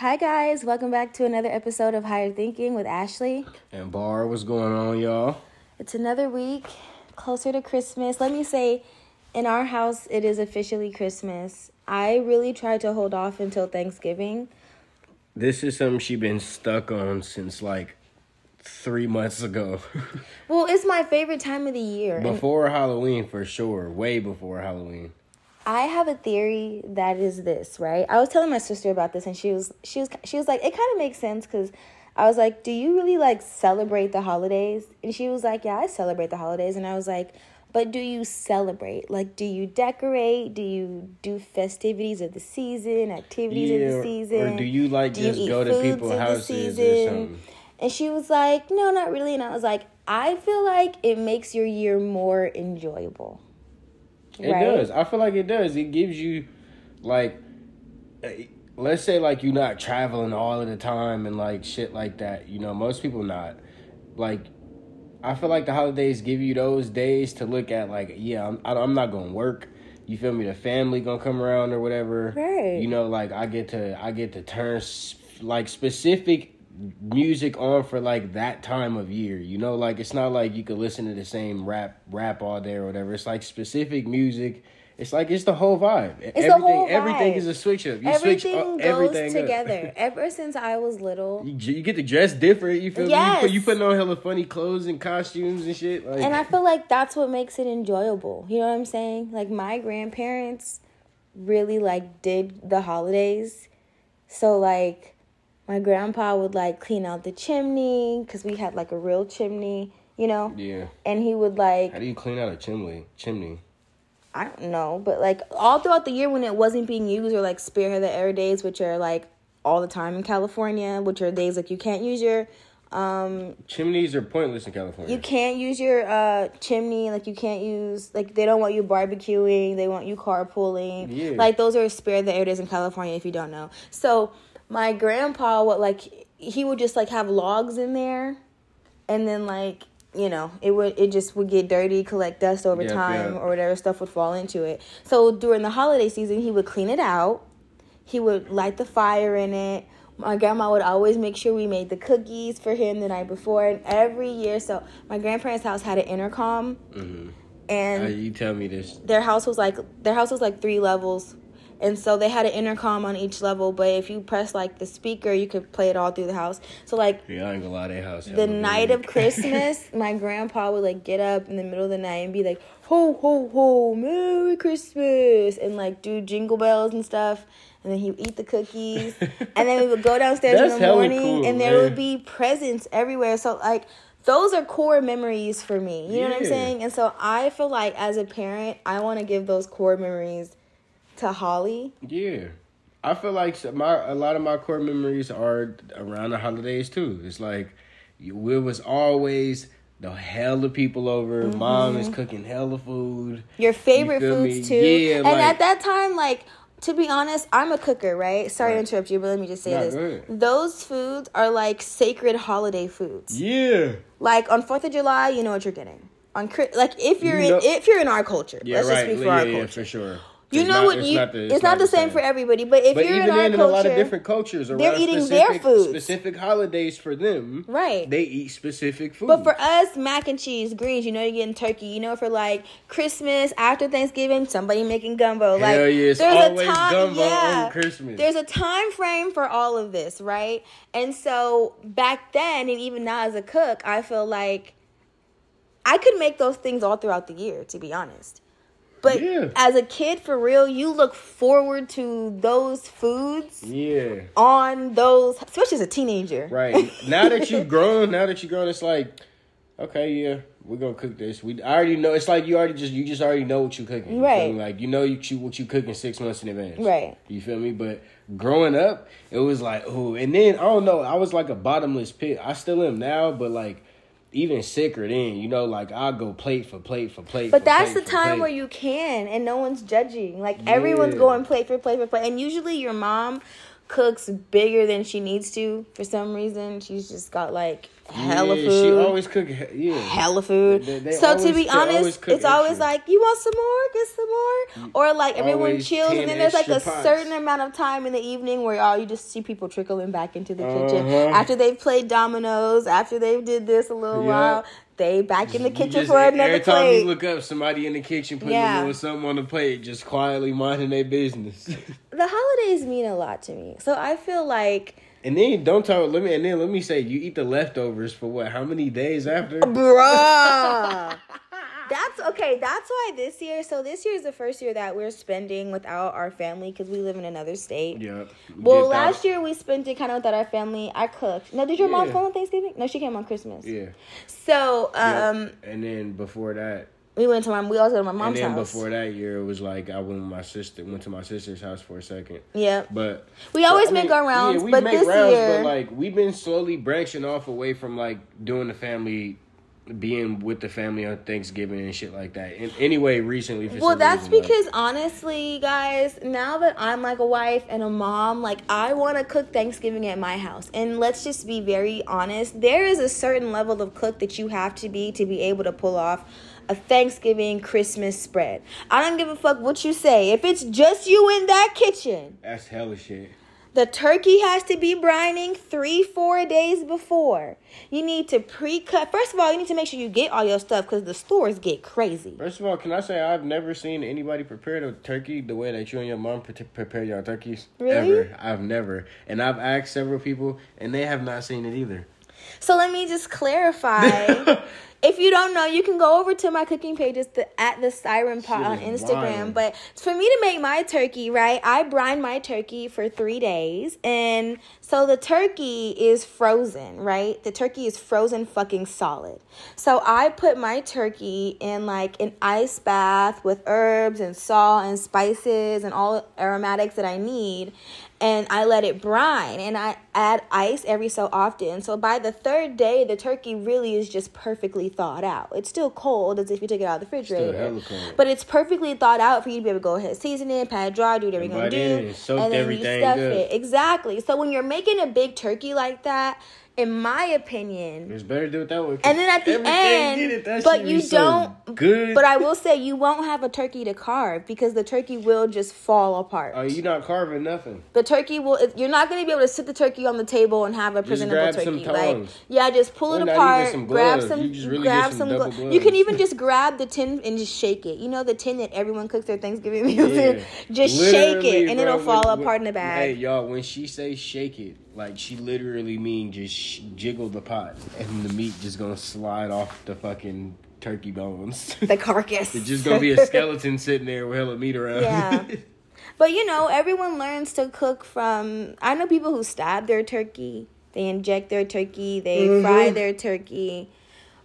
Hi, guys. Welcome back to another episode of Higher Thinking with Ashley. And Bar, what's going on, y'all? It's another week closer to Christmas. Let me say, in our house, it is officially Christmas. I really tried to hold off until Thanksgiving. This is something she's been stuck on since like three months ago. Well, it's my favorite time of the year. before Halloween, for sure. Way before Halloween. I have a theory that is this, right? I was telling my sister about this and she was she was she was like it kind of makes sense cuz I was like, "Do you really like celebrate the holidays?" And she was like, "Yeah, I celebrate the holidays." And I was like, "But do you celebrate? Like do you decorate? Do you do festivities of the season, activities of Yeah, the or season? do you, like, Do you just eat go to people's the houses or season?" something? And she was like, "No, not really." And I was like, "I feel like it makes your year more enjoyable." It does. I feel like it does. It gives you, like, eh, let's say, like, you're not traveling all of the time and, like, shit like that. You know, most people not. Like, I feel like the holidays give you those days to look at, like, yeah, I'm, I- I'm not going to work. You feel me? The family gonna come around or whatever. Right. You know, like I get to I get to turn like specific music on for like that time of year. You know, like it's not like you could listen to the same rap rap all day or whatever. It's like specific music. It's like it's the whole vibe. It's everything the whole vibe. everything is a switch up. You everything switch uh, goes everything together. Ever since I was little, You, you get to dress different. You feel me? You, put, you putting on hella funny clothes and costumes and shit. Like, and I feel like that's what makes it enjoyable. You know what I'm saying? Like my grandparents really like did the holidays, so like my grandpa would like clean out the chimney because we had like a real chimney, you know, yeah. and he would like How do you clean out a chimney? Chimney. I don't know, but like all throughout the year when it wasn't being used, or like spearhead the air days, which are like all the time in California, which are days like you can't use your um Chimneys are pointless in California. you can't use your uh chimney, like you can't use like they don't want you barbecuing, they want you carpooling. Yeah. Like those are spare the air days in California if you don't know. So my grandpa would like he would just like have logs in there. And then like you know it would it just would get dirty collect dust over Yep, time yep. or whatever stuff would fall into it. So during the holiday season he would clean it out. He would light the fire in it. My grandma would always make sure we made the cookies for him the night before and every year. So my grandparents house had an intercom. Mm-hmm. and Uh, you tell me this. their house was like their house was like three levels and so they had an intercom on each level but if you press like the speaker you could play it all through the house. So like Yeah, I ain't gonna lie, house. the night of christmas my grandpa would like get up in the middle of the night and be like ho ho ho merry christmas and like do jingle bells and stuff. And then he would eat the cookies. And then we would go downstairs in the morning cool, and there man. would be presents everywhere. So like those are core memories for me. You know what i'm saying? And so i feel like as a parent i want to give those core memories to holly Yeah, I feel like my a lot of my core memories are around the holidays too. It's like you, it was always the hella people over. Mm-hmm. Mom is cooking hell of food. your favorite me? foods too Yeah, and like- at that time like to be honest i'm a cooker right sorry to interrupt you but let me just say Nah, this go ahead. those foods are like sacred holiday foods Yeah, like on fourth of july you know what you're getting on like if you're You know- in if you're in our culture yeah, let's right. just speak for yeah, our yeah, culture for sure. You know not- what it's you not the, it's, not, the same for everybody but if But you're in our in culture a lot of different cultures, they're eating their specific- foods. Specific holidays for them, Right. They eat specific food. But for us, mac and cheese, greens, you know you're getting turkey. You know for like Christmas, after Thanksgiving, somebody making gumbo. like Hell yeah, it's there's always a time, gumbo yeah, on Christmas. There's a time frame for all of this, right? And so back then, and even now as a cook, I feel like I could make those things all throughout the year, to be honest. But Yeah. as a kid, for real, you look forward to those foods yeah, on those, especially as a teenager. Right. Now that you've grown, now that you've grown, it's like, okay, yeah, we're gonna cook this. We I already know. It's like you already just you just already know what you're cooking. You Right. Like you know you what you cooking six months in advance. Right. You feel me? But growing up, it was like, oh, and then I don't know. I was like a bottomless pit. I still am now, but like. Even sicker then, you know, like I'll go plate for plate for plate. But for that's plate the time plate. where you can and no one's judging. Like everyone's going plate for plate for plate. And usually your mom cooks bigger than she needs to for some reason. She's just got like hella yeah, food. She always cook. Yeah, hella food. They- they so always to be always honest, cook it's always like, you want some more? Get some more. Or like everyone Always chills, and then there's like a pots. certain amount of time in the evening where all you just see people trickling back into the kitchen Uh-huh. after they've played dominoes, after they've did this a little Yeah. while. They back in the kitchen just- for another Every time you look up, somebody in the kitchen putting Yeah. a little something on the plate, just quietly minding their business. the holidays mean a lot to me, so I feel like. And then don't tell. Let me and then let me say, you eat the leftovers for what? How many days after? Bruh. That's okay. That's why this year. So this year is the first year that we're spending without our family because we live in another state. Yeah. Well, last year we spent it kind of without our family. I cooked. No, did your mom come on Thanksgiving? No, she came on Christmas. Yeah. So Yep. um, and then before that, we went to my. We also to my mom's and mom's then house. before that year, it was like I went with my sister, went to my sister's house for a second. Yeah. But We always I make mean, our rounds, yeah, we but make this rounds, year- but like we've been slowly branching off away from like doing the family, being with the family on Thanksgiving and shit like that. And anyway, recently, for Well, that's reason, like- because honestly, guys, now that I'm like a wife and a mom, like I want to cook Thanksgiving at my house. And let's just be very honest, there is a certain level of cook that you have to be to be able to pull off a Thanksgiving Christmas spread. I don't give a fuck what you say. If it's just you in that kitchen, that's hella shit. The turkey has to be brining three, four days before. You need to pre-cut. First of all, you need to make sure you get all your stuff because the stores get crazy. First of all, can I say I've never seen anybody prepare the turkey the way that you and your mom pre- prepare your turkeys? Really? Ever. I've never. And I've asked several people, and they have not seen it either. So let me just clarify. if you don't know, you can go over to my cooking pages the, at the Siren Pot on Instagram. wild. But for me to make my turkey, right, I brine my turkey for three days. And so the turkey is frozen, right? The turkey is frozen fucking solid. So I put my turkey in like an ice bath with herbs and salt and spices and all aromatics that I need and I let it brine and I add ice every so often. So by the third day, the turkey really is just perfectly thawed out. It's still cold as if you took it out of the refrigerator, but it's perfectly thawed out for you to be able to go ahead, and season it, pat it dry, do whatever you're gonna do, and then you stuff good. it. Exactly. So when you're making a big turkey like that, in my opinion, It's better to do it that way. and then at the end, it, that but you don't. good. But I will say you won't have a turkey to carve because the turkey will just fall apart. Oh, you not carving nothing. The turkey will. You're not going to be able to sit the turkey on the table and have a presentable turkey. Like, yeah, just pull it Or apart. some grab some. You just really grab some. some double glo- you can even just grab the tin and just shake it. You know the tin that everyone cooks their Thanksgiving meals Yeah. in. Just shake it and bro, it'll fall when- apart in the bag. Hey, y'all, when she say shake it, like she literally mean just jiggle the pot, and the meat just gonna slide off the fucking turkey bones. The carcass. it's just gonna be a skeleton sitting there with hella meat around. Yeah. But you know, everyone learns to cook from. I know people who stab their turkey, they inject their turkey, they Mm-hmm. fry their turkey.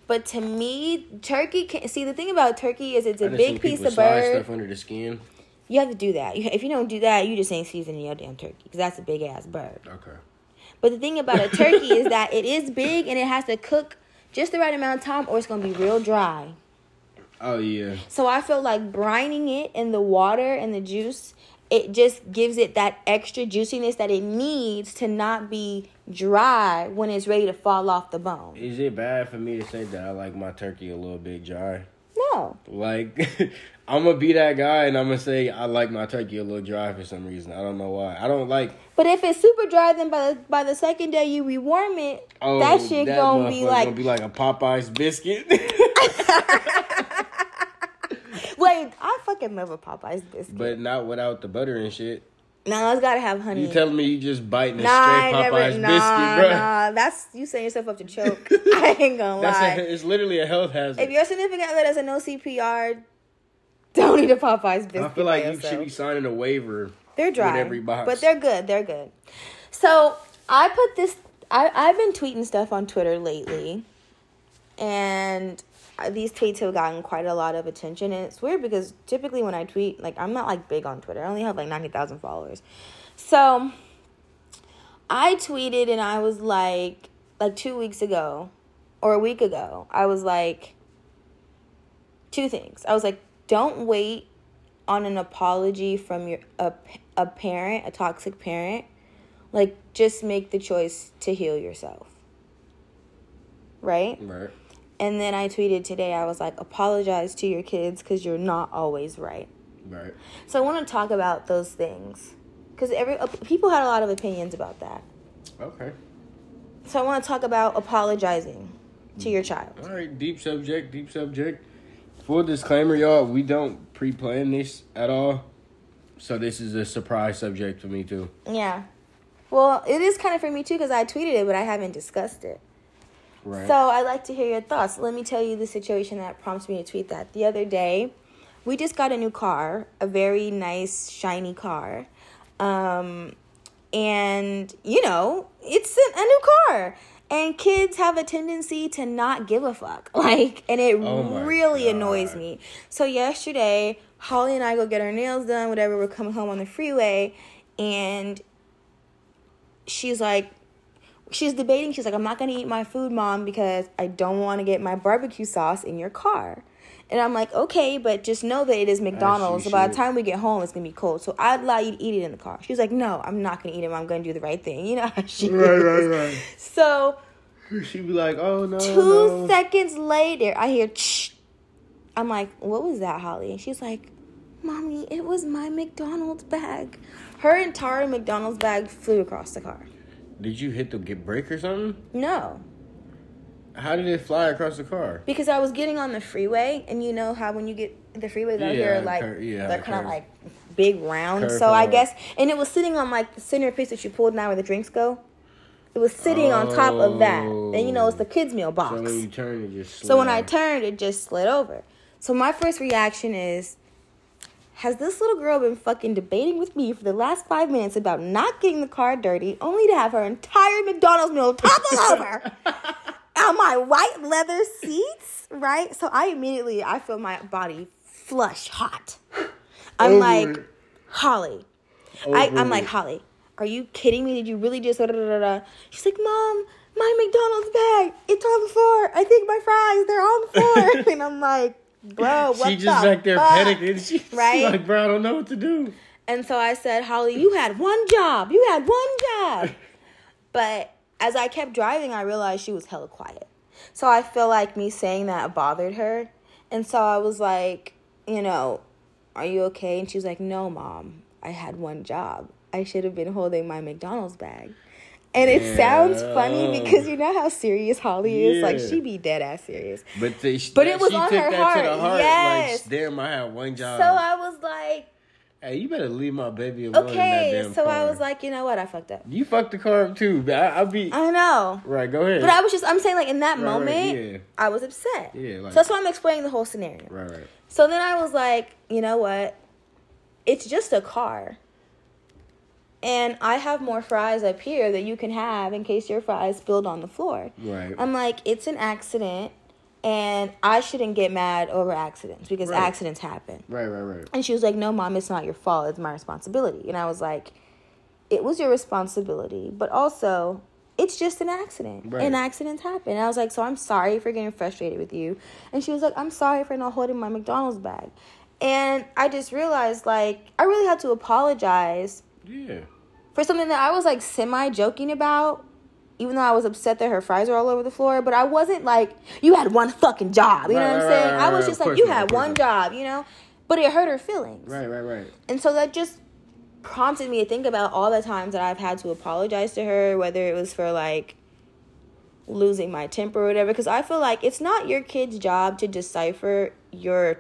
But to me, turkey can see the thing about turkey is it's a big piece of bird. stuff under the skin. You have to do that. If you don't do that, you just ain't seasoning your damn turkey because that's a big ass bird. Okay. But the thing about a turkey is that it is big and it has to cook just the right amount of time, or it's gonna be real dry. Oh yeah. So I feel like brining it in the water and the juice, it just gives it that extra juiciness that it needs to not be dry when it's ready to fall off the bone. Is it bad for me to say that I like my turkey a little bit dry? No. Like, I'm gonna be that guy, and I'm gonna say I like my turkey a little dry for some reason. I don't know why. I don't like. But if it's super dry, then by the by the second day you rewarm it, Oh, that shit gonna be like gonna be like a Popeyes biscuit. wait, I fucking love a Popeyes biscuit. but not without the butter and shit. no, it's gotta have honey. You telling me you just biting a Nah, straight never, Popeyes nah, biscuit, bro? nah. That's you setting yourself up to choke. I ain't gonna That's lie. a, it's literally a health hazard. if your significant other doesn't know CPR, don't eat a Popeyes biscuit. I feel like you should be signing a waiver. They're dry, with every box. but they're good. They're good. So I put this. I I've been tweeting stuff on Twitter lately, and these tweets have gotten quite a lot of attention. And it's weird because typically when I tweet, like I'm not like big on Twitter. I only have like ninety thousand followers. So I tweeted and I was like, like two weeks ago, or a week ago, I was like, two things. I was like, don't wait on an apology from your a, a parent, a toxic parent. Like just make the choice to heal yourself. right? Right. And then I tweeted today, I was like, apologize to your kids because you're not always right. Right. So I want to talk about those things because every uh, people had a lot of opinions about that. Okay. So I want to talk about apologizing to your child. All right, deep subject, deep subject. Full disclaimer, y'all, we don't pre-plan this at all. So this is a surprise subject for me too. Yeah. Well, it is kind of for me too because I tweeted it, but I haven't discussed it. Right. So I'd like to hear your thoughts. Let me tell you the situation that prompted me to tweet that. The other day, we just got a new car, a very nice, shiny car. Um, and, you know, it's a, a new car. And kids have a tendency to not give a fuck. Like, and it Oh really God. annoys me. So, yesterday, Holly and I go get our nails done, whatever. We're coming home on the freeway. And she's like, she's debating. She's like, I'm not gonna eat my food, mom, because I don't want to get my barbecue sauce in your car. And I'm like, okay, but just know that it is McDonald's. So by the time we get home, it's gonna be cold. So I'd allow you to eat it in the car. She's like, no, I'm not gonna eat it. I'm gonna do the right thing. You know how she Right, is. right, right. So She'd be like, "Oh no." two no. seconds later, I hear. Shh. I'm like, what was that, Holly? And she's like, mommy, it was my McDonald's bag. Her entire McDonald's bag flew across the car. Did you hit the get brake or something? No, How did it fly across the car? because I was getting on the freeway, and you know how when you get the freeways out here, like cur- yeah, they're kind of like big round. So I guess, and it was sitting on like the center piece that you pulled now where the drinks go. It was sitting on top of that, and you know it's the kids meal box. So when you turn, it just. So when I turned, it just slid over. So my first reaction is, has this little girl been fucking debating with me for the last five minutes about not getting the car dirty, only to have her entire McDonald's meal topple over on my white leather seats? Right. So I immediately I feel my body flush hot. I'm Over like, it. Holly. I, I'm like. Holly, are you kidding me? Did you really just da da da da? She's like, Mom, my McDonald's bag, it's on the floor. I think my fries, they're on the floor. and I'm like, bro, what she just the like there panicking. She, Right? She's like, bro, I don't know what to do. And so I said, Holly, you had one job. You had one job. but as I kept driving, I realized she was hella quiet. So I feel like me saying that bothered her. And so I was like, you know, are you okay? And she was like, no, mom, I had one job. I should have been holding my McDonald's bag. And it sounds funny because you know how serious Holly is. Like Yeah. she be dead ass serious. But they, But it was she on took her that to heart. the heart. Yes. Like, damn, I had one job. So I was like, hey, you better leave my baby alone. okay. So I was like, you know what? I fucked up. you fucked the car up too. I, I'll be I know. right. Go ahead. But I was just, I'm saying, like, in that Right, right, moment, yeah. I was upset. Yeah, like- so that's why I'm explaining the whole scenario. right, right. So then I was like, you know what? It's just a car. And I have more fries up here that you can have in case your fries spilled on the floor. Right. I'm like, it's an accident, and I shouldn't get mad over accidents because Right. accidents happen. Right, right, right. And she was like, No, mom, it's not your fault. It's my responsibility. And I was like, It was your responsibility, but also, it's just an accident. Right. And accidents happen. And I was like, So I'm sorry for getting frustrated with you. And she was like, I'm sorry for not holding my McDonald's bag. And I just realized, like, I really had to apologize Yeah. for something that I was like semi joking about. Even though I was upset that her fries are all over the floor, but I wasn't like, you had one fucking job. You know Right, what I'm saying? right, I was right, just like, you had one job, you know? But it hurt her feelings. Right, right, right. And so that just prompted me to think about all the times that I've had to apologize to her, whether it was for like losing my temper or whatever. Because I feel like it's not your kid's job to decipher your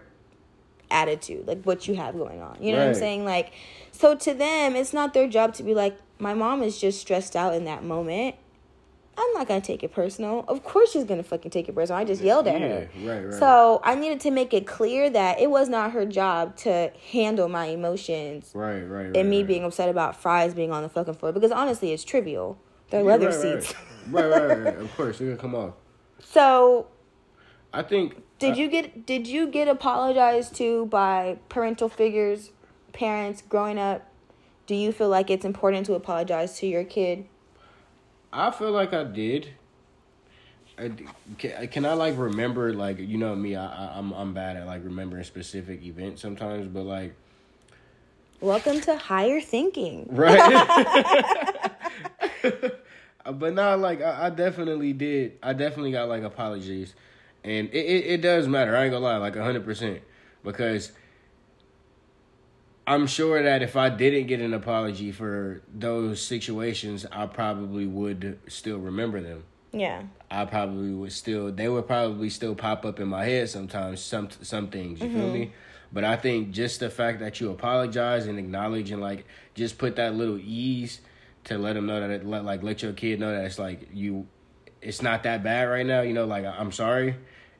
attitude, like what you have going on. You know what I'm saying? Like, so to them, it's not their job to be like, my mom is just stressed out in that moment. I'm not gonna take it personal. Of course she's gonna fucking take it personal. I just yelled at her. Right, right. So I needed to make it clear that it was not her job to handle my emotions Right, right, right. and me right. being upset about fries being on the fucking floor because honestly it's trivial. They're Yeah, leather right, seats. Right, right, right, right. Of course, they're gonna come off. So I think. did uh, you get did you get apologized to by parental figures, parents growing up? Do you feel like it's important to apologize to your kid? I feel like I did. I, can, can I like remember like you know me I, I I'm I'm bad at like remembering specific events sometimes but like Welcome to higher thinking. right but not like I, I, definitely did. I definitely got like apologies, and it, it, it does matter. I ain't gonna lie, like hundred percent, because I'm sure that if I didn't get an apology for those situations, I probably would still remember them. Yeah. I probably would still they would probably still pop up in my head sometimes some some things, you mm-hmm. feel me? But I think just the fact that you apologize and acknowledge and like just put that little ease to let them know that it, let like let your kid know that it's like you it's not that bad right now, you know, like I'm sorry.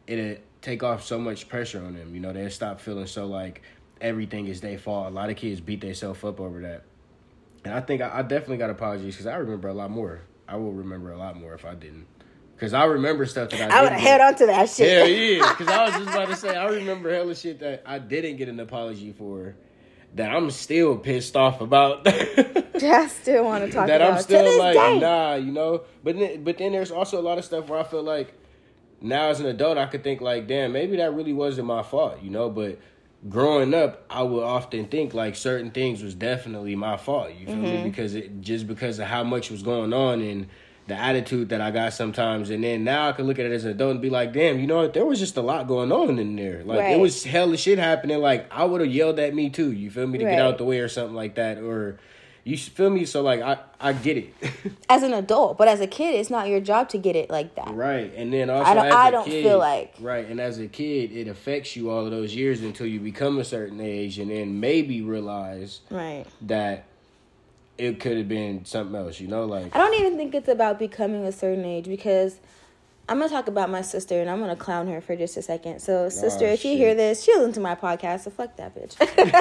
It'll take off so much pressure on them, you know, they'll stop feeling so like everything is their fault. A lot of kids beat themselves up over that. And I think I, I definitely got apologies because I remember a lot more. I will remember a lot more if I didn't. Because I remember stuff that I, I would have held on to that shit. Yeah, yeah. Because I was just about to say, I remember hella shit that I didn't get an apology for that I'm still pissed off about. I still want to talk that about. I'm still like, day. nah, you know. But then, but then there's also a lot of stuff where I feel like now as an adult, I could think like, damn, maybe that really wasn't my fault, you know. But growing up, I would often think like certain things was definitely my fault. You feel mm-hmm. me? Because it just because of how much was going on and the attitude that I got sometimes, and then now I can look at it as an adult and be like, damn, you know what? There was just a lot going on in there. Like right. it was hell of shit happening. Like I would have yelled at me too. You feel me to right. get out the way or something like that, or you feel me? So like I I get it. as an adult, but as a kid, it's not your job to get it like that. Right, and then also I don't, I don't kid, feel like right, and as a kid, it affects you all of those years until you become a certain age, and then maybe realize right that it could have been something else. You know, like I don't even think it's about becoming a certain age because I'm gonna talk about my sister and I'm gonna clown her for just a second. So, sister, oh, if you hear this, she'll listen to my podcast. So fuck that bitch. you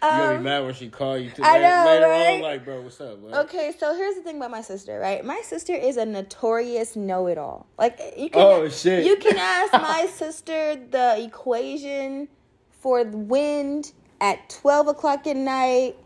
gonna be um, mad when she call you today, I know, later right? on. Like, bro, what's up? Bro? Okay, so here's the thing about my sister, right? My sister is a notorious know-it-all. Like, you can. Oh shit! You can ask my sister the equation for the wind at twelve o'clock at night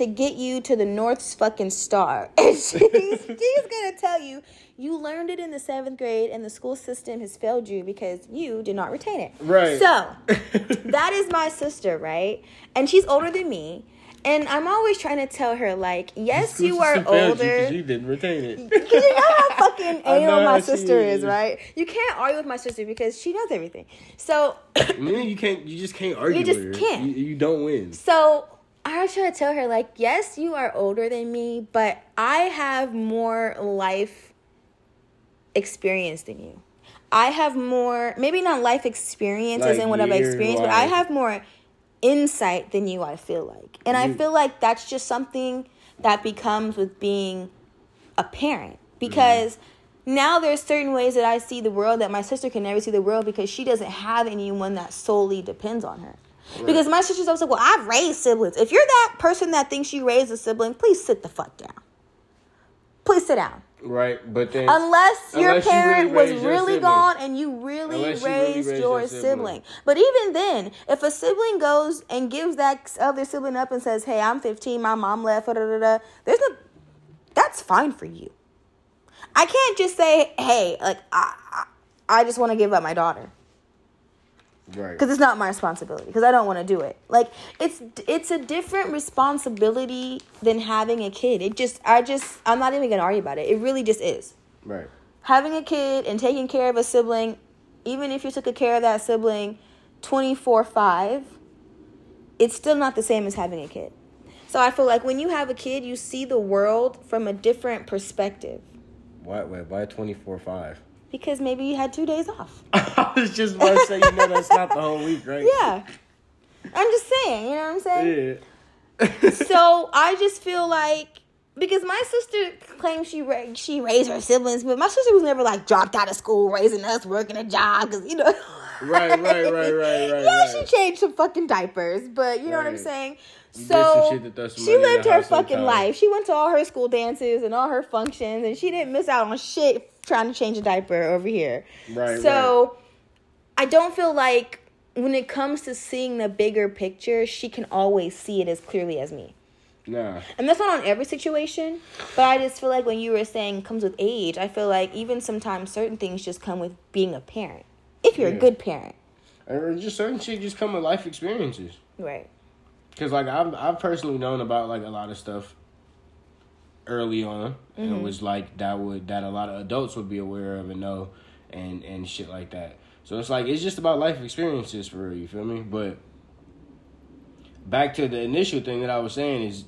to get you to the North's fucking star. And she's, she's gonna tell you you learned it in the seventh grade and the school system has failed you because you did not retain it. Right. So that is my sister, right? And she's older than me. And I'm always trying to tell her, like, yes, you are older. You, you didn't retain it. Because you know how fucking anal my sister is. is, right? You can't argue with my sister because she knows everything. So, you can't. You just can't argue. You just can't. You, you don't win. So I was trying to tell her, like, yes, you are older than me, but I have more life experience than you. I have more, maybe not life experiences like and what I've experienced, but I have more insight than you, I feel like. And you, I feel like that's just something that becomes with being a parent. Because mm-hmm. now there's certain ways that I see the world that my sister can never see the world because she doesn't have anyone that solely depends on her. Right. Because my sister's always like, well, I've raised siblings. If you're that person that thinks you raised a sibling, please sit the fuck down. Please sit down. Right, but then unless your unless parent really was really gone and you really raised, you really raised, your, your sibling. sibling. But even then, if a sibling goes and gives that other sibling up and says, "Hey, I'm 15, my mom left," da, da, da, there's no that's fine for you. I can't just say, "Hey, like I I, I just want to give up my daughter." Right. Because it's not my responsibility. Because I don't want to do it. Like it's it's a different responsibility than having a kid. It just I just I'm not even gonna argue about it. It really just is. Right. Having a kid and taking care of a sibling, even if you took care of that sibling twenty four five, it's still not the same as having a kid. So I feel like when you have a kid, you see the world from a different perspective. Why? Wait, why twenty four five? Because maybe you had two days off. I was just about to say, you know, that's not the whole week, right? Yeah. I'm just saying, you know what I'm saying? Yeah. so I just feel like because my sister claims she ra- she raised her siblings, but my sister was never like dropped out of school, raising us, working a job, because you know. right, right, right, right, right. Yeah, right. she changed some fucking diapers, but you know right. what I'm saying. So she lived her fucking life. She went to all her school dances and all her functions, and she didn't miss out on shit trying to change a diaper over here. Right. So right. I don't feel like when it comes to seeing the bigger picture, she can always see it as clearly as me. Nah. And that's not on every situation, but I just feel like when you were saying comes with age, I feel like even sometimes certain things just come with being a parent. If you're yeah. a good parent. Or just certain shit just come with life experiences. Right. Cause like I've I've personally known about like a lot of stuff early on. Mm-hmm. It was like that would that a lot of adults would be aware of and know, and and shit like that. So it's like it's just about life experiences for real. You feel me? But back to the initial thing that I was saying is,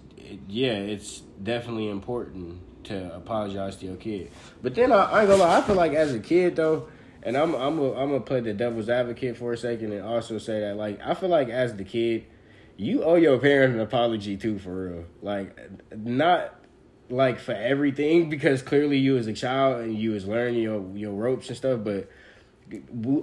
yeah, it's definitely important to apologize to your kid. But then I, I ain't gonna lie, I feel like as a kid though, and I'm I'm a, I'm gonna play the devil's advocate for a second and also say that like I feel like as the kid, you owe your parents an apology too for real. Like not like for everything because clearly you as a child and you was learning your your ropes and stuff, but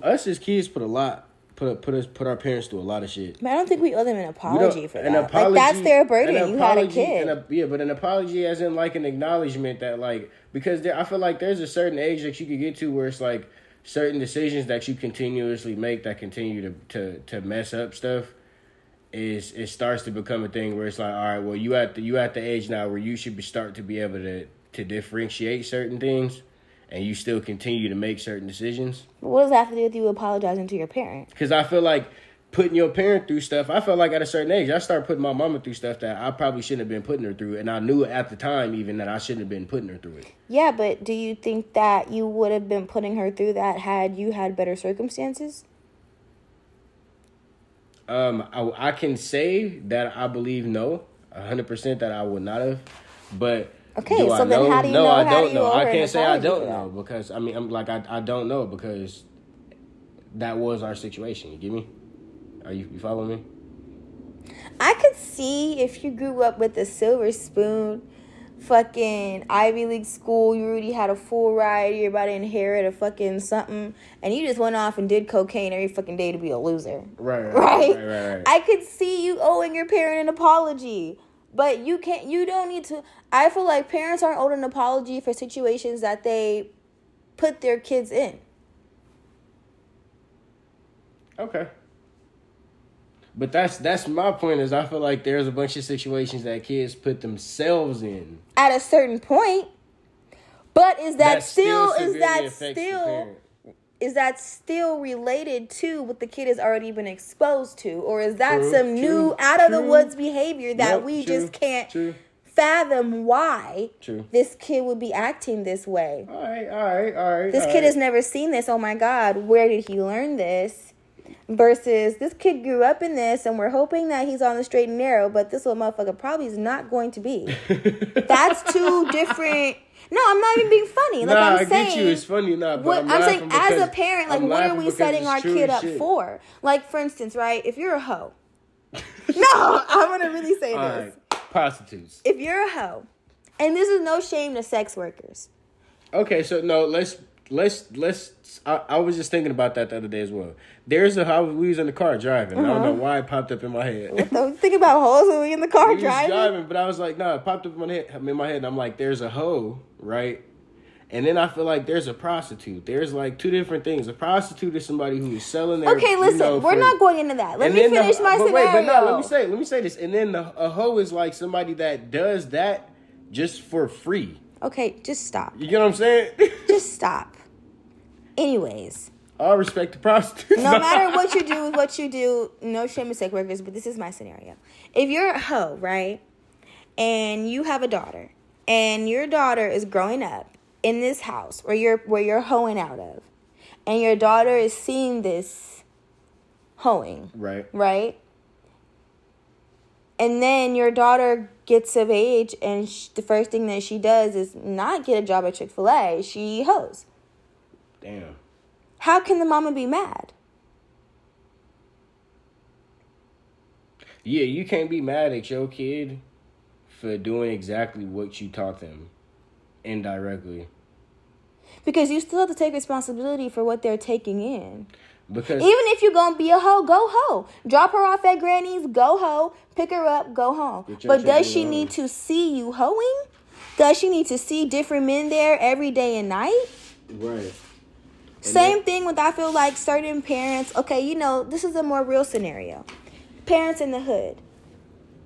us as kids put a lot put put us put our parents through a lot of shit. But I don't think we owe them an apology for an that. Apology, like that's their burden. You had a kid. A, yeah, but an apology as in like an acknowledgement that like because there, I feel like there's a certain age that you could get to where it's like certain decisions that you continuously make that continue to to to mess up stuff is it starts to become a thing where it's like all right well you at the you at the age now where you should be start to be able to to differentiate certain things and you still continue to make certain decisions. What does that have to do with you apologizing to your parent? Because I feel like putting your parent through stuff. I felt like at a certain age, I started putting my mama through stuff that I probably shouldn't have been putting her through, and I knew at the time even that I shouldn't have been putting her through it. Yeah, but do you think that you would have been putting her through that had you had better circumstances? Um, I, I can say that I believe no, hundred percent that I would not have, but Okay, do so I then know? how do you no, know? I don't know. I can't say I don't know because I mean I'm like I, I don't know because that was our situation. You get me? Are you you follow me? I could see if you grew up with a silver spoon, fucking Ivy League school, you already had a full ride, you're about to inherit a fucking something, and you just went off and did cocaine every fucking day to be a loser. Right. Right. Right. right, right. I could see you owing your parent an apology. But you can't you don't need to I feel like parents aren't owed an apology for situations that they put their kids in. Okay. But that's that's my point is I feel like there's a bunch of situations that kids put themselves in. At a certain point. But is that, that still, still is that still is that still related to what the kid has already been exposed to? Or is that true, some true, new out of the woods behavior that yep, we true, just can't fathom why this kid would be acting this way? All right all right all right this all kid right. has never seen this. Oh my god where did he learn this versus this kid grew up in this and we're hoping that he's on the straight and narrow but this little motherfucker probably is not going to be that's two different no, I'm not even being funny. Like nah, I'm saying, I get you. It's funny, not. What, I'm, I'm saying, as a parent, like, what are we setting our kid up shit. for? Like, for instance, right? If you're a hoe, no, I'm gonna really say All this: right. prostitutes. If you're a hoe, and this is no shame to sex workers. Okay, so no, let's let's let's. I, I was just thinking about that the other day as well. There's a how we was in the car driving. Uh-huh. I don't know uh-huh. why it popped up in my head. What the, think about hoes when we in the car we driving. driving, but I was like, nah, it popped up in my head. In my head, and I'm like, there's a hoe, right? And then I feel like there's a prostitute. There's like two different things. A prostitute is somebody who is selling their. Okay, listen, you know, we're for, not going into that. Let me finish the, my but scenario. Wait, but no, let me say, let me say this. And then the, a hoe is like somebody that does that just for free. Okay, just stop. You get what I'm saying? just stop. Anyways, all respect to prostitutes. No matter what you do, what you do, no shame to sex workers, but this is my scenario. If you're a hoe, right, and you have a daughter, and your daughter is growing up in this house where you're where you're hoeing out of, and your daughter is seeing this hoeing, right, right, and then your daughter gets of age, and sh- the first thing that she does is not get a job at Chick Fil A. She hoes. Damn. How can the mama be mad? Yeah, you can't be mad at your kid for doing exactly what you taught them indirectly. Because you still have to take responsibility for what they're taking in. Because even if you're gonna be a hoe, go hoe. Drop her off at Granny's, go hoe. Pick her up, go home. But does she need to see you hoeing? Does she need to see different men there every day and night? Right. Same then, thing with I feel like certain parents. Okay, you know this is a more real scenario. Parents in the hood,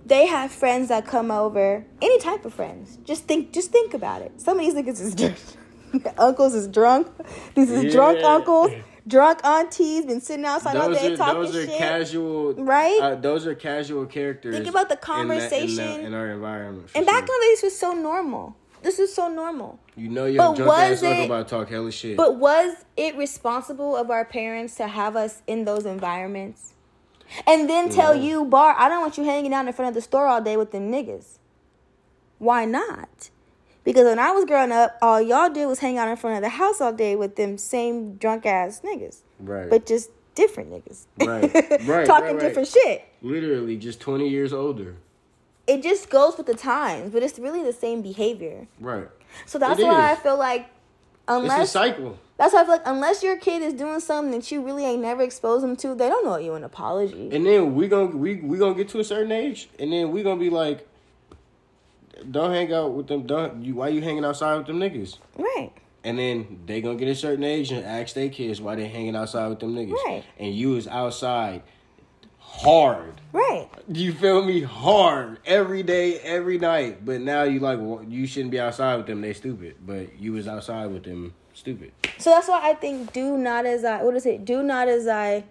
they have friends that come over. Any type of friends. Just think. Just think about it. Some of these niggas is just uncles is drunk. These is yeah. drunk uncles. Drunk aunties been sitting outside those all day are, talking those are shit. casual, right? Uh, those are casual characters. Think about the conversation in, in, the, in our environment. And sure. back in the days was so normal this is so normal. You know your but drunk ass it, about to talk hella shit. But was it responsible of our parents to have us in those environments? And then tell yeah. you, Bar, I don't want you hanging out in front of the store all day with them niggas. Why not? Because when I was growing up, all y'all did was hang out in front of the house all day with them same drunk ass niggas. Right. But just different niggas. Right. Right. Talking right, right. different shit. Literally just 20 years older. It just goes with the times, but it's really the same behavior. Right. So that's it why is. I feel like unless it's a cycle. That's why I feel like unless your kid is doing something that you really ain't never exposed them to, they don't know you an apology. And then we gonna we we gonna get to a certain age, and then we gonna be like, don't hang out with them. Don't you? Why you hanging outside with them niggas? Right. And then they gonna get a certain age and ask their kids why they hanging outside with them niggas. Right. And you is outside hard. Right. You feel me? Hard every day, every night. But now you like well, you shouldn't be outside with them. They stupid. But you was outside with them. Stupid. So that's why I think do not as I what is it? Do not as I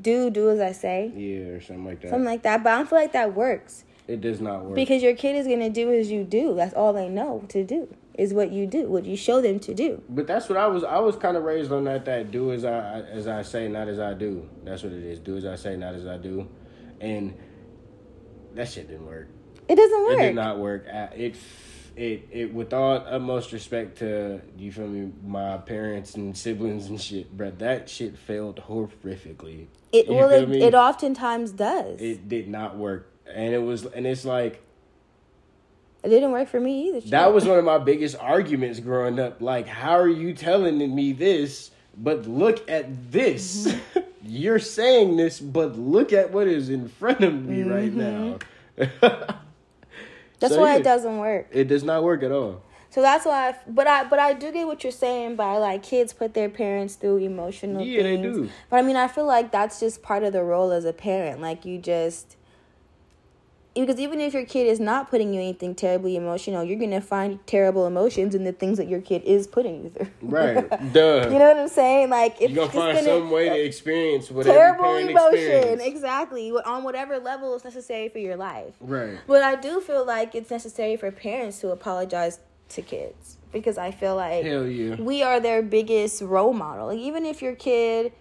do do as I say. Yeah, or something like that. Something like that. But I don't feel like that works. It does not work. Because your kid is gonna do as you do. That's all they know to do is what you do, what you show them to do. But that's what I was. I was kind of raised on that. That do as I as I say, not as I do. That's what it is. Do as I say, not as I do, and that shit didn't work. It doesn't work. It did not work. It it it with all utmost respect to you feel me, my parents and siblings and shit, but that shit failed horrifically. It you well, it, it oftentimes does. It did not work, and it was, and it's like it didn't work for me either. That was one of my biggest arguments growing up. Like, how are you telling me this, but look at this? Mm-hmm. You're saying this, but look at what is in front of me mm-hmm. right now. that's so, why yeah, it doesn't work. It does not work at all. So that's why, I, but I, but I do get what you're saying by like kids put their parents through emotional. Yeah, things. they do. But I mean, I feel like that's just part of the role as a parent. Like you just because even if your kid is not putting you anything terribly emotional, you're gonna find terrible emotions in the things that your kid is putting you through. Right. Duh. You know what I'm saying? Like it's you're gonna find gonna, some way to experience whatever terrible emotion. Exactly. On whatever level is necessary for your life. Right. But I do feel like it's necessary for parents to apologize to kids because I feel like yeah. we are their biggest role model. Like even if your kid,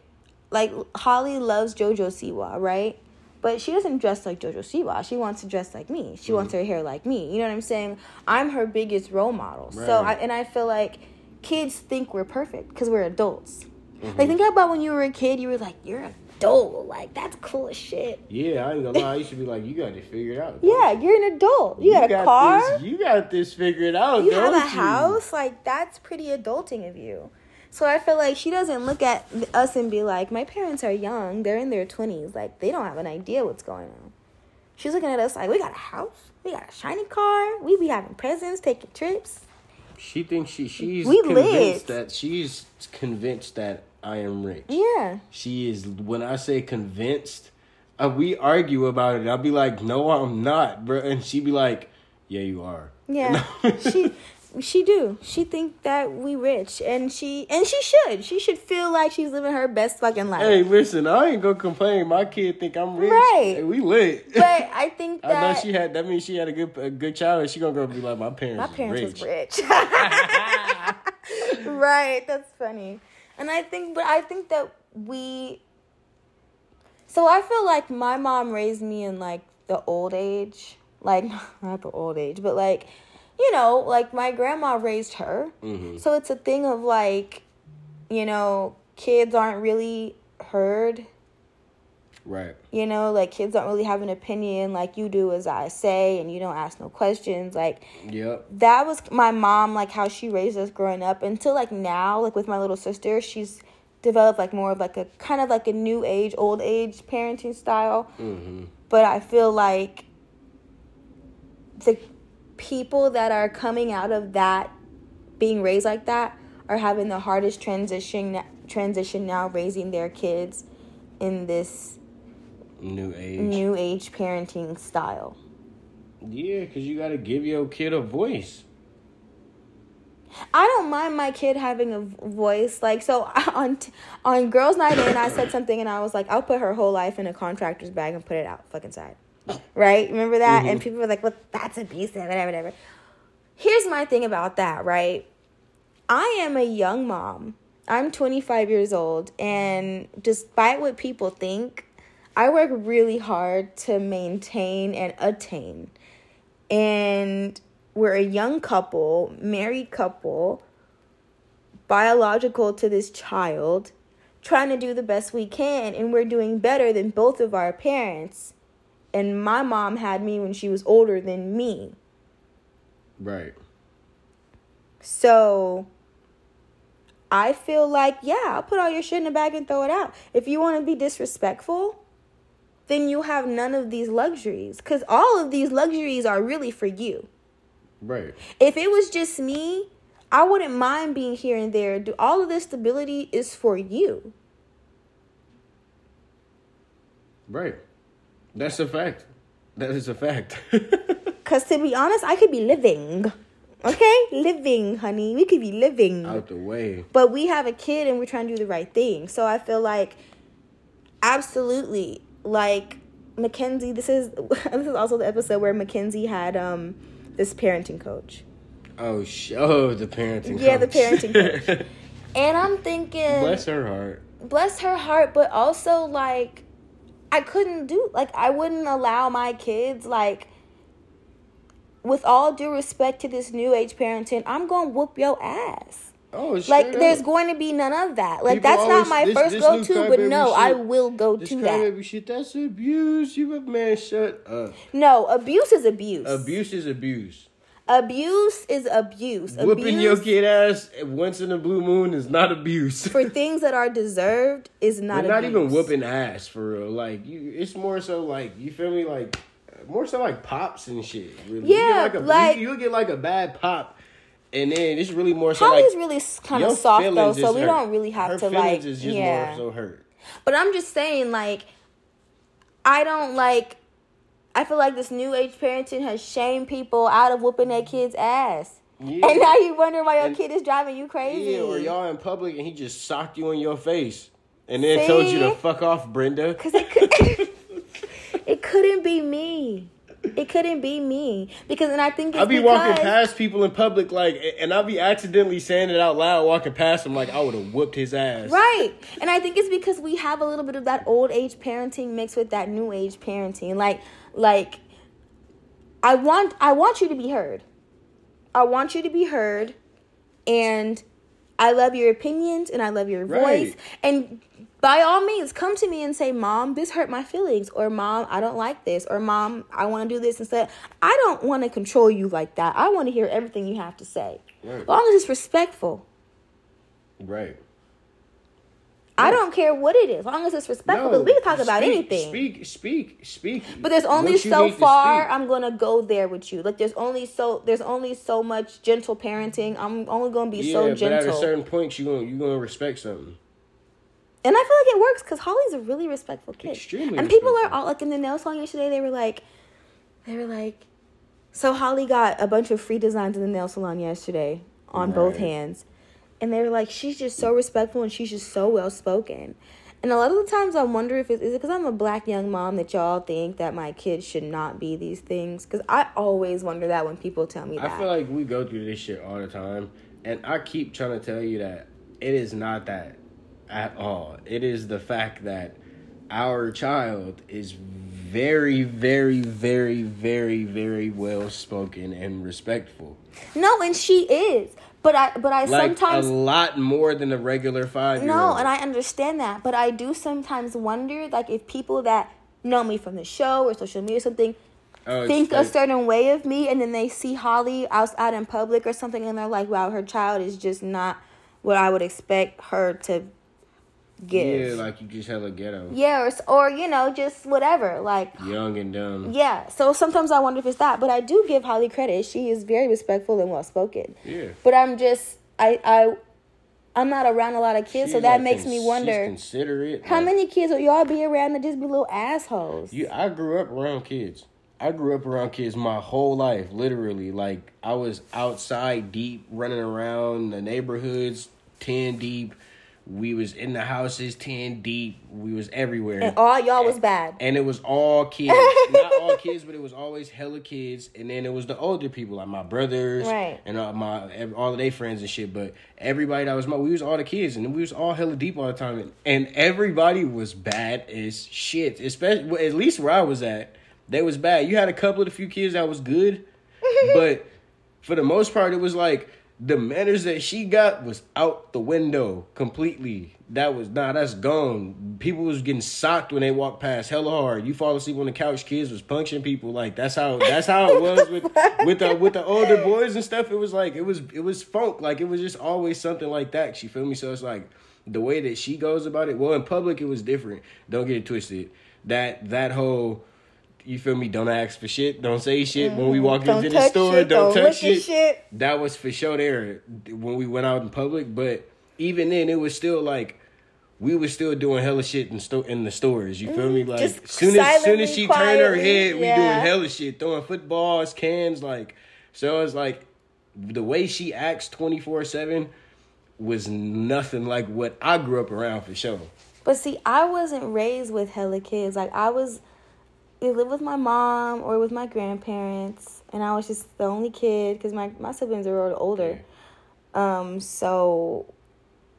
like Holly loves JoJo Siwa, right? But she doesn't dress like JoJo Siwa. She wants to dress like me. She mm wants her hair like me. You know what I'm saying? I'm her biggest role model. Right. So I and I feel like kids think we're perfect because we're adults. Mm-hmm. Like think about when you were a kid, you were like, you're a adult. Like that's cool as shit. Yeah, I ain't gonna lie. I used to be like, you got this figured out. Yeah, you're an adult. You, you got a car. This, you got this figured out. You have a you? house. Like that's pretty adulting of you. So I feel like she doesn't look at us and be like, my parents are young, they're in their 20s, like they don't have an idea what's going on. She's looking at us like, we got a house, we got a shiny car, we be having presents, taking trips. She thinks she she's we convinced that she's convinced that I am rich. Yeah. She is when I say convinced, uh, we argue about it. I'll be like, "No, I'm not, bro," and she'd be like, "Yeah, you are." Yeah. she she do. She think that we rich, and she and she should. She should feel like she's living her best fucking life. Hey, listen, I ain't gonna complain. My kid think I'm rich. Right, hey, we lit. But I think that I know she had. That means she had a good a good childhood. She gonna go be like my parents. My parents rich. was rich. right. That's funny, and I think, but I think that we. So I feel like my mom raised me in like the old age, like not the old age, but like you know, like my grandma raised her. Mm-hmm. So it's a thing of like, you know, kids aren't really heard. Right. You know, like kids don't really have an opinion like you do as I say and you don't ask no questions. Like Yep. That was my mom, like how she raised us growing up until like now, like with my little sister, she's developed like more of like a kind of like a new age, old age parenting style. Mm-hmm. But I feel like the people that are coming out of that being raised like that are having the hardest transition transition now raising their kids in this new age new age parenting style. Yeah, cuz you got to give your kid a voice. I don't mind my kid having a voice. Like so on on girls' night in, I said something and I was like, I'll put her whole life in a contractor's bag and put it out fucking side right? Remember that? Mm-hmm. And people were like, "Well, that's abusive," whatever, whatever. here's my thing about that, right? I am a young mom. I'm 25 years old, and despite what people think, I work really hard to maintain and attain. And we're a young couple, married couple, biological to this child, trying to do the best we can, and we're doing better than both of our parents. And my mom had me when she was older than me. Right. So I feel like, yeah, I'll put all your shit in a bag and throw it out. If you want to be disrespectful, then you have none of these luxuries. Because all of these luxuries are really for you. Right. If it was just me, I wouldn't mind being here and there. Do all of this stability is for you. Right. That's a fact. That is a fact. Cause to be honest, I could be living. Okay? Living, honey. We could be living. Out the way. But we have a kid and we're trying to do the right thing. So I feel like absolutely like Mackenzie, this is this is also the episode where Mackenzie had um this parenting coach. Oh, sh- oh, the parenting. Yeah, coach. the parenting coach. and I'm thinking, bless her heart. Bless her heart, but also like, I couldn't do like I wouldn't allow my kids like. With all due respect to this new age parenting, I'm gonna whoop your ass. Oh, like up. there's going to be none of that. Like People that's always, not my this, first go to, but no, shit, I will go to that. Baby shit, that's abuse. You a man, shut up. No, abuse is abuse. Abuse is abuse. Abuse is abuse. Whooping abuse your kid ass once in a blue moon is not abuse. for things that are deserved is not. But not even whooping ass for real. Like you, it's more so like you feel me. Like more so like pops and shit. Really. Yeah, you like, a, like you, get like a bad pop and then it's really more so Holly's like really kind of soft though, so we hurt. don't really have Her to like yeah. more so hurt. But I'm just saying, like, I don't like. I feel like this new age parenting has shamed people out of whooping their kids' ass. Yeah. And now you wonder why your and, kid is driving you crazy. Yeah, or y'all in public and he just socked you in your face and then See? told you to fuck off, Brenda. Because it, could, it couldn't be me it couldn't be me because, and I think I'll be because, walking past people in public, like, and I'll be accidentally saying it out loud, walking past them, like I would have whooped his ass. Right, and I think it's because we have a little bit of that old age parenting mixed with that new age parenting. Like, like, I want, I want you to be heard. I want you to be heard, and I love your opinions and I love your voice. Right. And by all means, come to me and say, Mom, this hurt my feelings, or Mom, I don't like this, or Mom, I want to do this instead. I don't want to control you like that. I want to hear everything you have to say, right. as long as it's respectful. Right. I don't care what it is, as long as it's respectful. No, we can talk speak, about anything. Speak, speak, speak. But there's only so far I'm gonna go there with you. Like there's only so there's only so much gentle parenting. I'm only gonna be yeah, so gentle. but at a certain point, you gonna you gonna respect something. And I feel like it works because Holly's a really respectful kid. Extremely. And people are all like in the nail salon yesterday. They were like, they were like, so Holly got a bunch of free designs in the nail salon yesterday on right. both hands, and they were like, she's just so respectful and she's just so well spoken. And a lot of the times I wonder if it's, is it because I'm a black young mom that y'all think that my kids should not be these things? Because I always wonder that when people tell me that. I feel like we go through this shit all the time, and I keep trying to tell you that it is not that at all. It is the fact that our child is very, very, very, very, very well spoken and respectful. No, and she is. But I but I like sometimes a lot more than a regular five No, and I understand that. But I do sometimes wonder like if people that know me from the show or social media or something oh, think a certain way of me and then they see Holly out, out in public or something and they're like, Wow, her child is just not what I would expect her to give. Yeah, like you just hella ghetto. Yeah, or, or you know, just whatever, like young and dumb. Yeah, so sometimes I wonder if it's that, but I do give Holly credit. She is very respectful and well spoken. Yeah. But I'm just I I I'm not around a lot of kids, she's so that like makes cons- me wonder. Considerate. How like, many kids will y'all be around that just be little assholes? You, I grew up around kids. I grew up around kids my whole life, literally. Like I was outside deep, running around the neighborhoods, ten deep We was in the houses ten deep. We was everywhere. And all y'all was bad. And it was all kids. Not all kids, but it was always hella kids. And then it was the older people, like my brothers, right. and all my all of their friends and shit. But everybody that was my, we was all the kids, and we was all hella deep all the time. And, and everybody was bad as shit. Especially at least where I was at, they was bad. You had a couple of the few kids that was good, but for the most part, it was like the manners that she got was out the window completely. That was nah, that's gone. People was getting socked when they walked past hella hard. You fall asleep on the couch, kids was punching people. Like that's how that's how it was with with the with the older boys and stuff. It was like it was it was funk. Like it was just always something like that. She feel me? So it's like the way that she goes about it. Well, in public it was different. Don't get it twisted. That that whole you feel me? Don't ask for shit. Don't say shit when we mm-hmm. walk don't into the store. Shit, don't, don't touch shit. shit. That was for sure there when we went out in public. But even then, it was still like we were still doing hella shit in sto- in the stores. You feel me? Mm-hmm. Like Just soon as soon as she quietly, turned her head, we yeah. doing hella shit, throwing footballs, cans, like. So it's like the way she acts twenty four seven was nothing like what I grew up around for sure. But see, I wasn't raised with hella kids. Like I was we lived with my mom or with my grandparents, and I was just the only kid because my, my siblings little older. Um, so,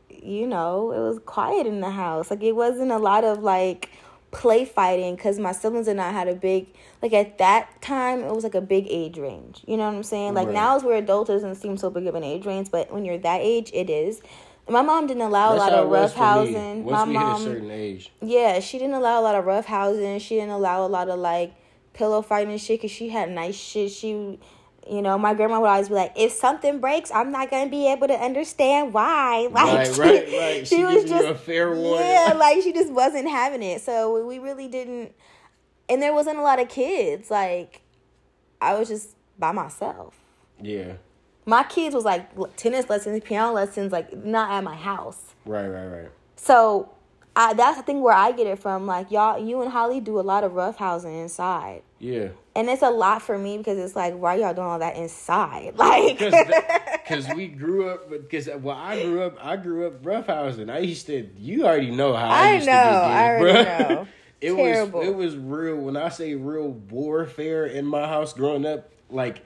you know, it was quiet in the house. Like, it wasn't a lot of like play fighting because my siblings and I had a big, like, at that time, it was like a big age range. You know what I'm saying? Like, right. now as we're adults, it doesn't seem so big of an age range, but when you're that age, it is. My mom didn't allow That's a lot of rough housing. Once my we mom, hit a certain age. Yeah, she didn't allow a lot of rough housing. She didn't allow a lot of like pillow fighting and shit because she had nice shit. She, you know, my grandma would always be like, "If something breaks, I'm not gonna be able to understand why." Like, right, she, right, right. She, she was just a fair warning. Yeah, like she just wasn't having it. So we really didn't, and there wasn't a lot of kids. Like, I was just by myself. Yeah my kids was like tennis lessons, piano lessons, like not at my house. Right, right, right. So I, that's the thing where I get it from. Like y'all, you and Holly do a lot of rough housing inside. Yeah. And it's a lot for me because it's like, why y'all doing all that inside? Like, because we grew up. Because uh, well, I grew up. I grew up rough housing. I used to. You already know how I, I used know, to get I already know. it Terrible. was it was real. When I say real warfare in my house growing up, like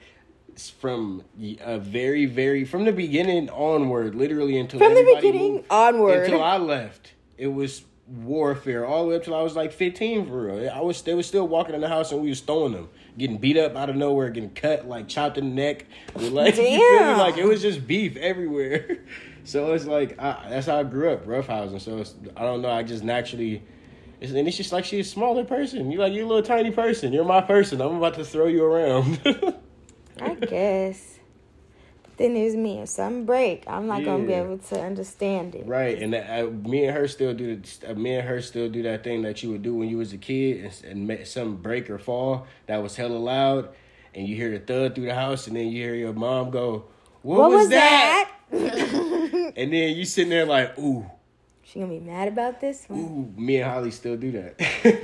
from a very very from the beginning onward, literally until from the beginning moved, onward until I left. It was warfare all the way up till I was like fifteen for real. I was they was still walking in the house and we was throwing them, getting beat up out of nowhere, getting cut like chopped in the neck. Like Damn. like it was just beef everywhere. so it's like I, that's how I grew up, roughhousing. So I don't know. I just naturally. It's, and it's just like she's a smaller person. You like you're a little tiny person. You're my person. I'm about to throw you around. I guess. But then there's me. If something break, I'm not yeah. gonna be able to understand it. Right, and uh, me and her still do. The, uh, me and her still do that thing that you would do when you was a kid, and, and something break or fall that was hella loud, and you hear the thud through the house, and then you hear your mom go, "What, what was, was, that?" that? and then you sitting there like, "Ooh." She gonna be mad about this one? Ooh, me and Holly still do that.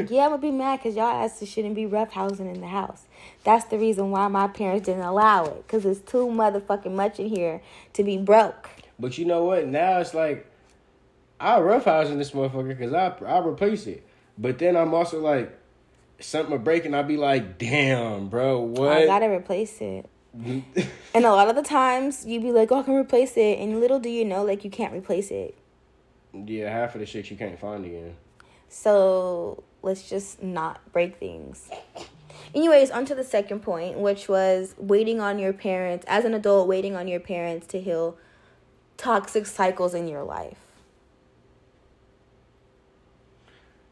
yeah, I'm gonna be mad because y'all asked shouldn't be rough housing in the house. That's the reason why my parents didn't allow it because it's too motherfucking much in here to be broke. But you know what? Now it's like I rough housing this motherfucker because I I replace it. But then I'm also like something breaking. I'll be like, damn, bro, what? I gotta replace it. and a lot of the times you'd be like, oh, I can replace it, and little do you know, like you can't replace it yeah, half of the shit you can't find again. So let's just not break things. Anyways, on to the second point, which was waiting on your parents, as an adult, waiting on your parents to heal toxic cycles in your life.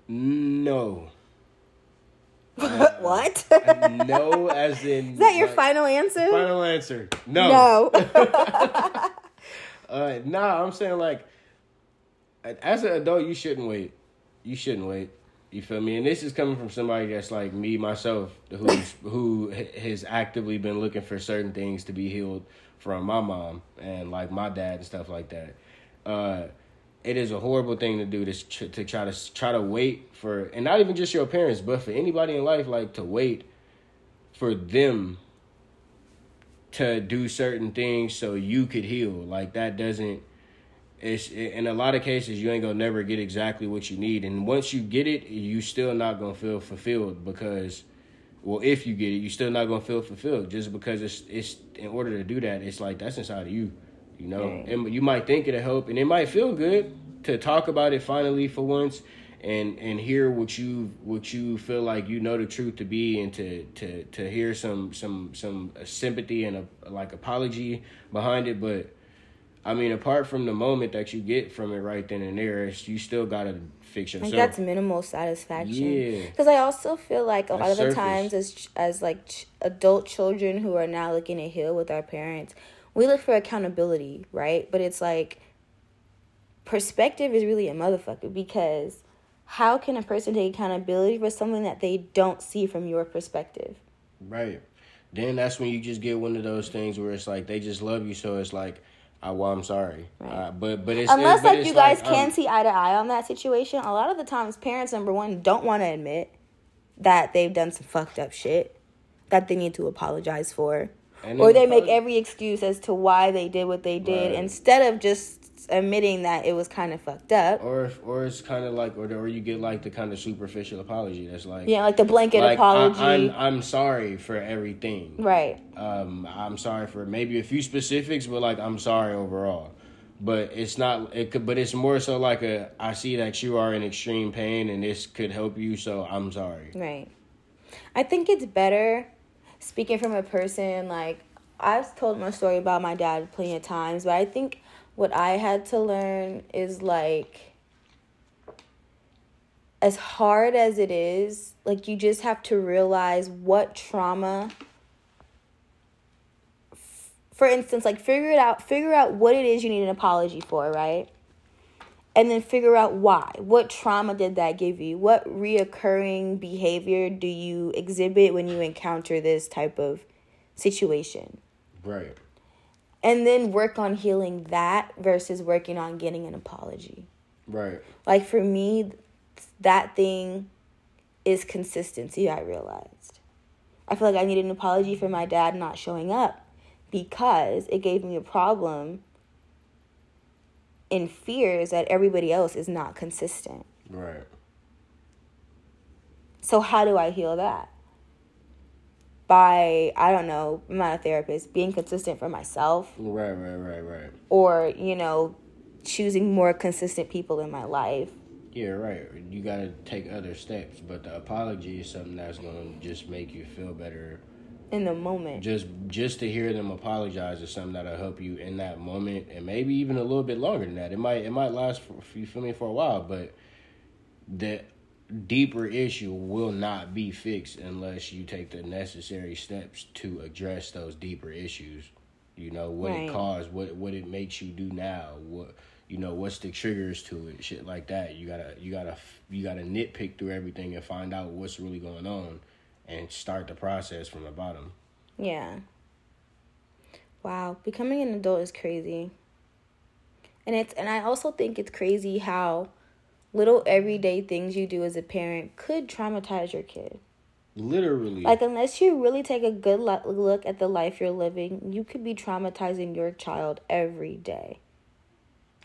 No. Uh, what? no, as in. Is that your like, final answer? Final answer. No. No. uh, nah, I'm saying like as an adult, you shouldn't wait. You shouldn't wait. You feel me? And this is coming from somebody that's like me myself, who's who has actively been looking for certain things to be healed from my mom and like my dad and stuff like that. Uh, it is a horrible thing to do to to try to try to wait for, and not even just your parents, but for anybody in life, like to wait for them to do certain things so you could heal. Like that doesn't it's in a lot of cases you ain't gonna never get exactly what you need, and once you get it, you still not gonna feel fulfilled because, well, if you get it, you still not gonna feel fulfilled just because it's it's in order to do that, it's like that's inside of you, you know, right. and you might think it'll help, and it might feel good to talk about it finally for once, and and hear what you what you feel like you know the truth to be and to to to hear some some some sympathy and a like apology behind it. But I mean, apart from the moment that you get from it right then and there, you still gotta fix yourself. Like that's minimal satisfaction. Yeah. Because I also feel like a that's lot of the times, as as like ch- adult children who are now looking to heal with our parents, we look for accountability, right? But it's like perspective is really a motherfucker because how can a person take accountability for something that they don't see from your perspective? Right. Then that's when you just get one of those things where it's like they just love you, so it's like I, well, I'm sorry, right. uh, but but it's unless it's, like you guys like, can um, see eye to eye on that situation. A lot of the times, parents number one don't want to admit that they've done some fucked up shit that they need to apologize for, or they make every excuse as to why they did what they did right. instead of just admitting that it was kind of fucked up. Or if, or it's kind of like, or or you get like the kind of superficial apology that's like, yeah, like the blanket like, apology. I, am I'm, I'm sorry for everything. Right. Um, I'm sorry for maybe a few specifics, but like I'm sorry overall. But it's not. It could. But it's more so like a. I see that you are in extreme pain, and this could help you. So I'm sorry. Right. I think it's better. Speaking from a person like I've told my story about my dad plenty of times, but I think what I had to learn is like as hard as it is, like you just have to realize what trauma for instance, like figure it out, figure out what it is you need an apology for, right? And then figure out why. What trauma did that give you? What reoccurring behavior do you exhibit when you encounter this type of situation? Right and then work on healing that versus working on getting an apology. Right. Like for me, that thing is consistency, I realized. I feel like I needed an apology for my dad not showing up because it gave me a problem in fears that everybody else is not consistent. Right. So, how do I heal that? By I don't know, I'm not a therapist, being consistent for myself. Right, right, right, right. Or, you know, choosing more consistent people in my life. Yeah, right. You got to take other steps, but the apology is something that's going to just make you feel better in the moment. Just just to hear them apologize is something that'll help you in that moment and maybe even a little bit longer than that. It might it might last for you feel me for a while, but the deeper issue will not be fixed unless you take the necessary steps to address those deeper issues. You know what right. it caused, what what it makes you do now, what you know what's the triggers to it, shit like that. You gotta you gotta you gotta nitpick through everything and find out what's really going on, and start the process from the bottom. Yeah. Wow, becoming an adult is crazy. And it's and I also think it's crazy how little everyday things you do as a parent could traumatize your kid. Literally. Like, unless you really take a good look at the life you're living, you could be traumatizing your child every day.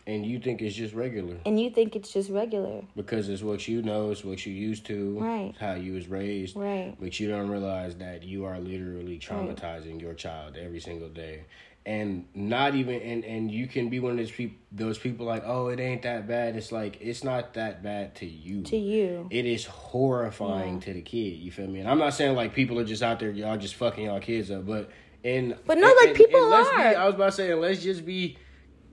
And you think it's just regular. And you think it's just regular. Because it's what you know, it's what you used to, right. how you was raised. Right. But you don't realize that you are literally traumatizing right. your child every single day and not even and and you can be one of those people those people like oh it ain't that bad. It's like it's not that bad to you. To you. It is horrifying yeah. to the kid you feel me? And i'm not saying like people are just out there y'all just fucking y'all kids up but and but no like and, people and are. Be, i was about to say let's just be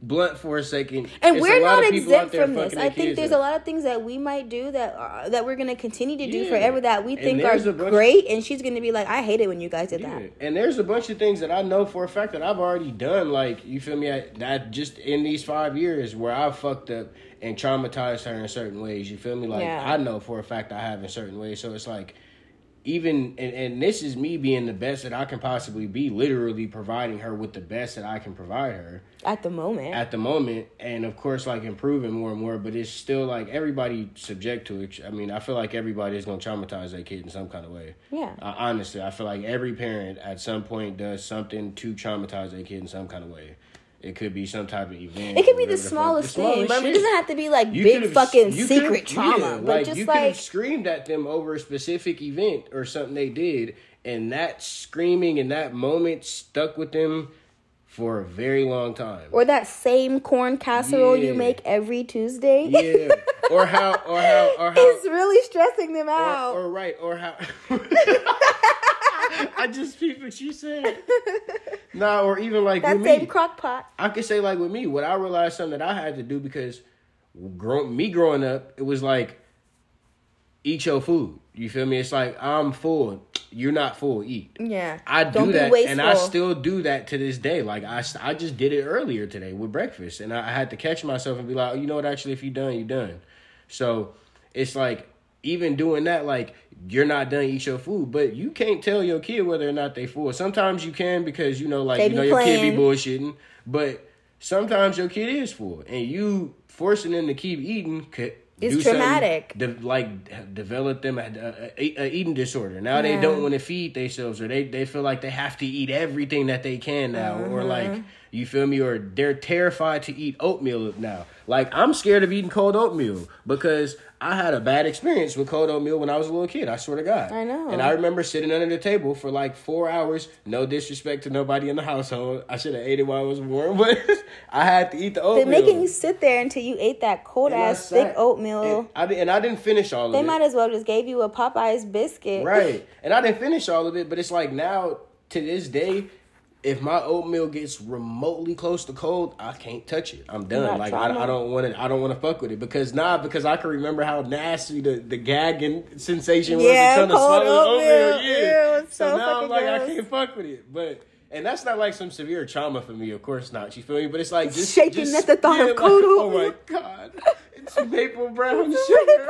blunt for a second. And we're not exempt from this. I think there's a lot of things that we might do that are, that we're gonna continue to do yeah. forever that we think are great. and she's gonna be like, I hate it when you guys did yeah. that. And there's a bunch of things that I know for a fact that I've already done. Like you feel me? I, that just in these five years where I fucked up and traumatized her in certain ways. You feel me? Like yeah. I know for a fact I have in certain ways. So it's like even and, and this is me being the best that I can possibly be, literally providing her with the best that I can provide her at the moment. At the moment, and of course, like improving more and more. But it's still like everybody subject to it. I mean, I feel like everybody is gonna traumatize their kid in some kind of way. Yeah. Uh, honestly, I feel like every parent at some point does something to traumatize their kid in some kind of way. It could be some type of event. It could be the smallest, the thing, but it doesn't have to be like you big fucking secret trauma. Yeah, but like, just you like could have screamed at them over a specific event or something they did, and that screaming in that moment stuck with them for a very long time. Or that same corn casserole yeah. you make every Tuesday. Yeah. Or how or how or how It's really stressing them out. Or, or right, or how I just peeped what you said. nah, or even like that same me, crock pot. I could say like with me, what I realized something that I had to do because grow, me growing up, it was like eat your food. You feel me? It's like I'm full. You're not full. Eat. Yeah. I do that, and I still do that to this day. Like I, I just did it earlier today with breakfast, and I, I had to catch myself and be like, oh, you know what? Actually, if you're done, you're done. So it's like even doing that, like you're not done eat your food, but you can't tell your kid whether or not they full. Sometimes you can because you know, like they you know, your kid be bullshitting, but sometimes your kid is full, and you forcing them to keep eating could it's traumatic. De- like develop them a, a, a, eating disorder. Now yeah. they don't want to feed themselves, or they they feel like they have to eat everything that they can now, uh-huh. or like you feel me, or they're terrified to eat oatmeal now. Like I'm scared of eating cold oatmeal because I had a bad experience with cold oatmeal when I was a little kid. I swear to God. I know. And I remember sitting under the table for like four hours. No disrespect to nobody in the household. I should have ate it while it was warm, but I had to eat the oatmeal. They're making you sit there until you ate that cold and ass thick oatmeal. And I, and I didn't finish all of they it. They might as well just gave you a Popeyes biscuit. Right. And I didn't finish all of it, but it's like now to this day, if my oatmeal gets remotely close to cold, I can't touch it. I'm done. Like I, I, don't want to. I don't want to fuck with it because nah, because I can remember how nasty the, the gagging sensation was yeah, to oatmeal. oatmeal. Yeah. so, so now I'm like gross. I can't fuck with it. But and that's not like some severe trauma for me. Of course not. You feel me? But it's like just shaking just, at the thought yeah, of cold like, oatmeal. Oh my god, it's maple brown sugar.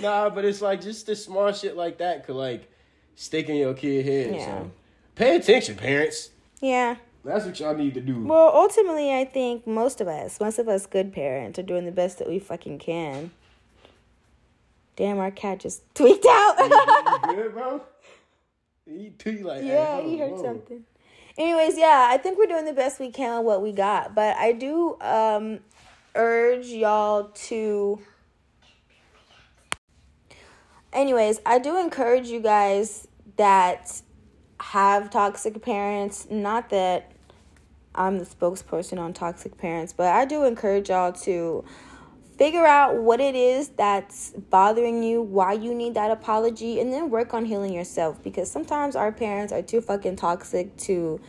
nah, but it's like just the small shit like that could like stick in your kid head. Yeah. So. Pay attention, parents. Yeah. That's what y'all need to do. Well, ultimately, I think most of us, most of us good parents, are doing the best that we fucking can. Damn, our cat just tweaked out. you, good, bro? He tweaked like yeah, he heard whoa. something. Anyways, yeah, I think we're doing the best we can with what we got, but I do um urge y'all to. Anyways, I do encourage you guys that have toxic parents. Not that I'm the spokesperson on toxic parents, but I do encourage y'all to figure out what it is that's bothering you, why you need that apology, and then work on healing yourself because sometimes our parents are too fucking toxic to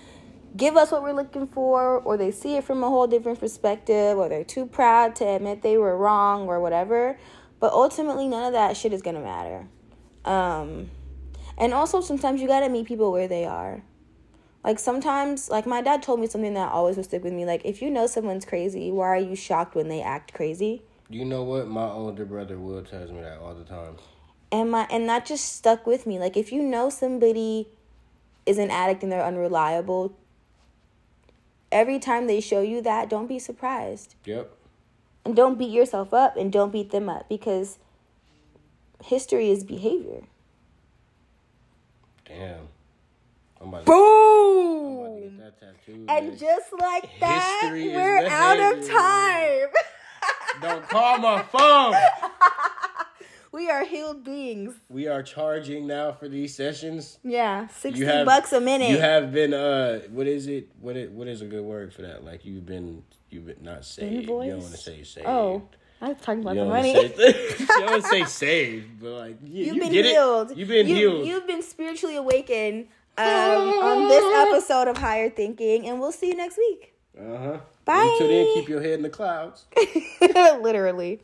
give us what we're looking for, or they see it from a whole different perspective, or they're too proud to admit they were wrong or whatever. But ultimately, none of that shit is gonna matter. Um, and also, sometimes you gotta meet people where they are. Like sometimes, like my dad told me something that always will stick with me. Like, if you know someone's crazy, why are you shocked when they act crazy? You know what? My older brother Will tells me that all the time. And my and that just stuck with me. Like, if you know somebody is an addict and they're unreliable, every time they show you that, don't be surprised. Yep. And don't beat yourself up and don't beat them up because history is behavior. Damn. Boom! Tattoo, and just like that, History we're out of time. Don't call my phone. we are healed beings. We are charging now for these sessions. Yeah, sixty have, bucks a minute. You have been uh, what is it? What it, what is a good word for that? Like you've been you've been not saved. Invoice? You don't want to say saved. Oh. I was talking about the money. Say, you don't say saved, but like you, have you been healed. It. You've been you, healed. You've been spiritually awakened um, on this episode of Higher Thinking, and we'll see you next week. Uh huh. Bye. Until then, keep your head in the clouds. Literally.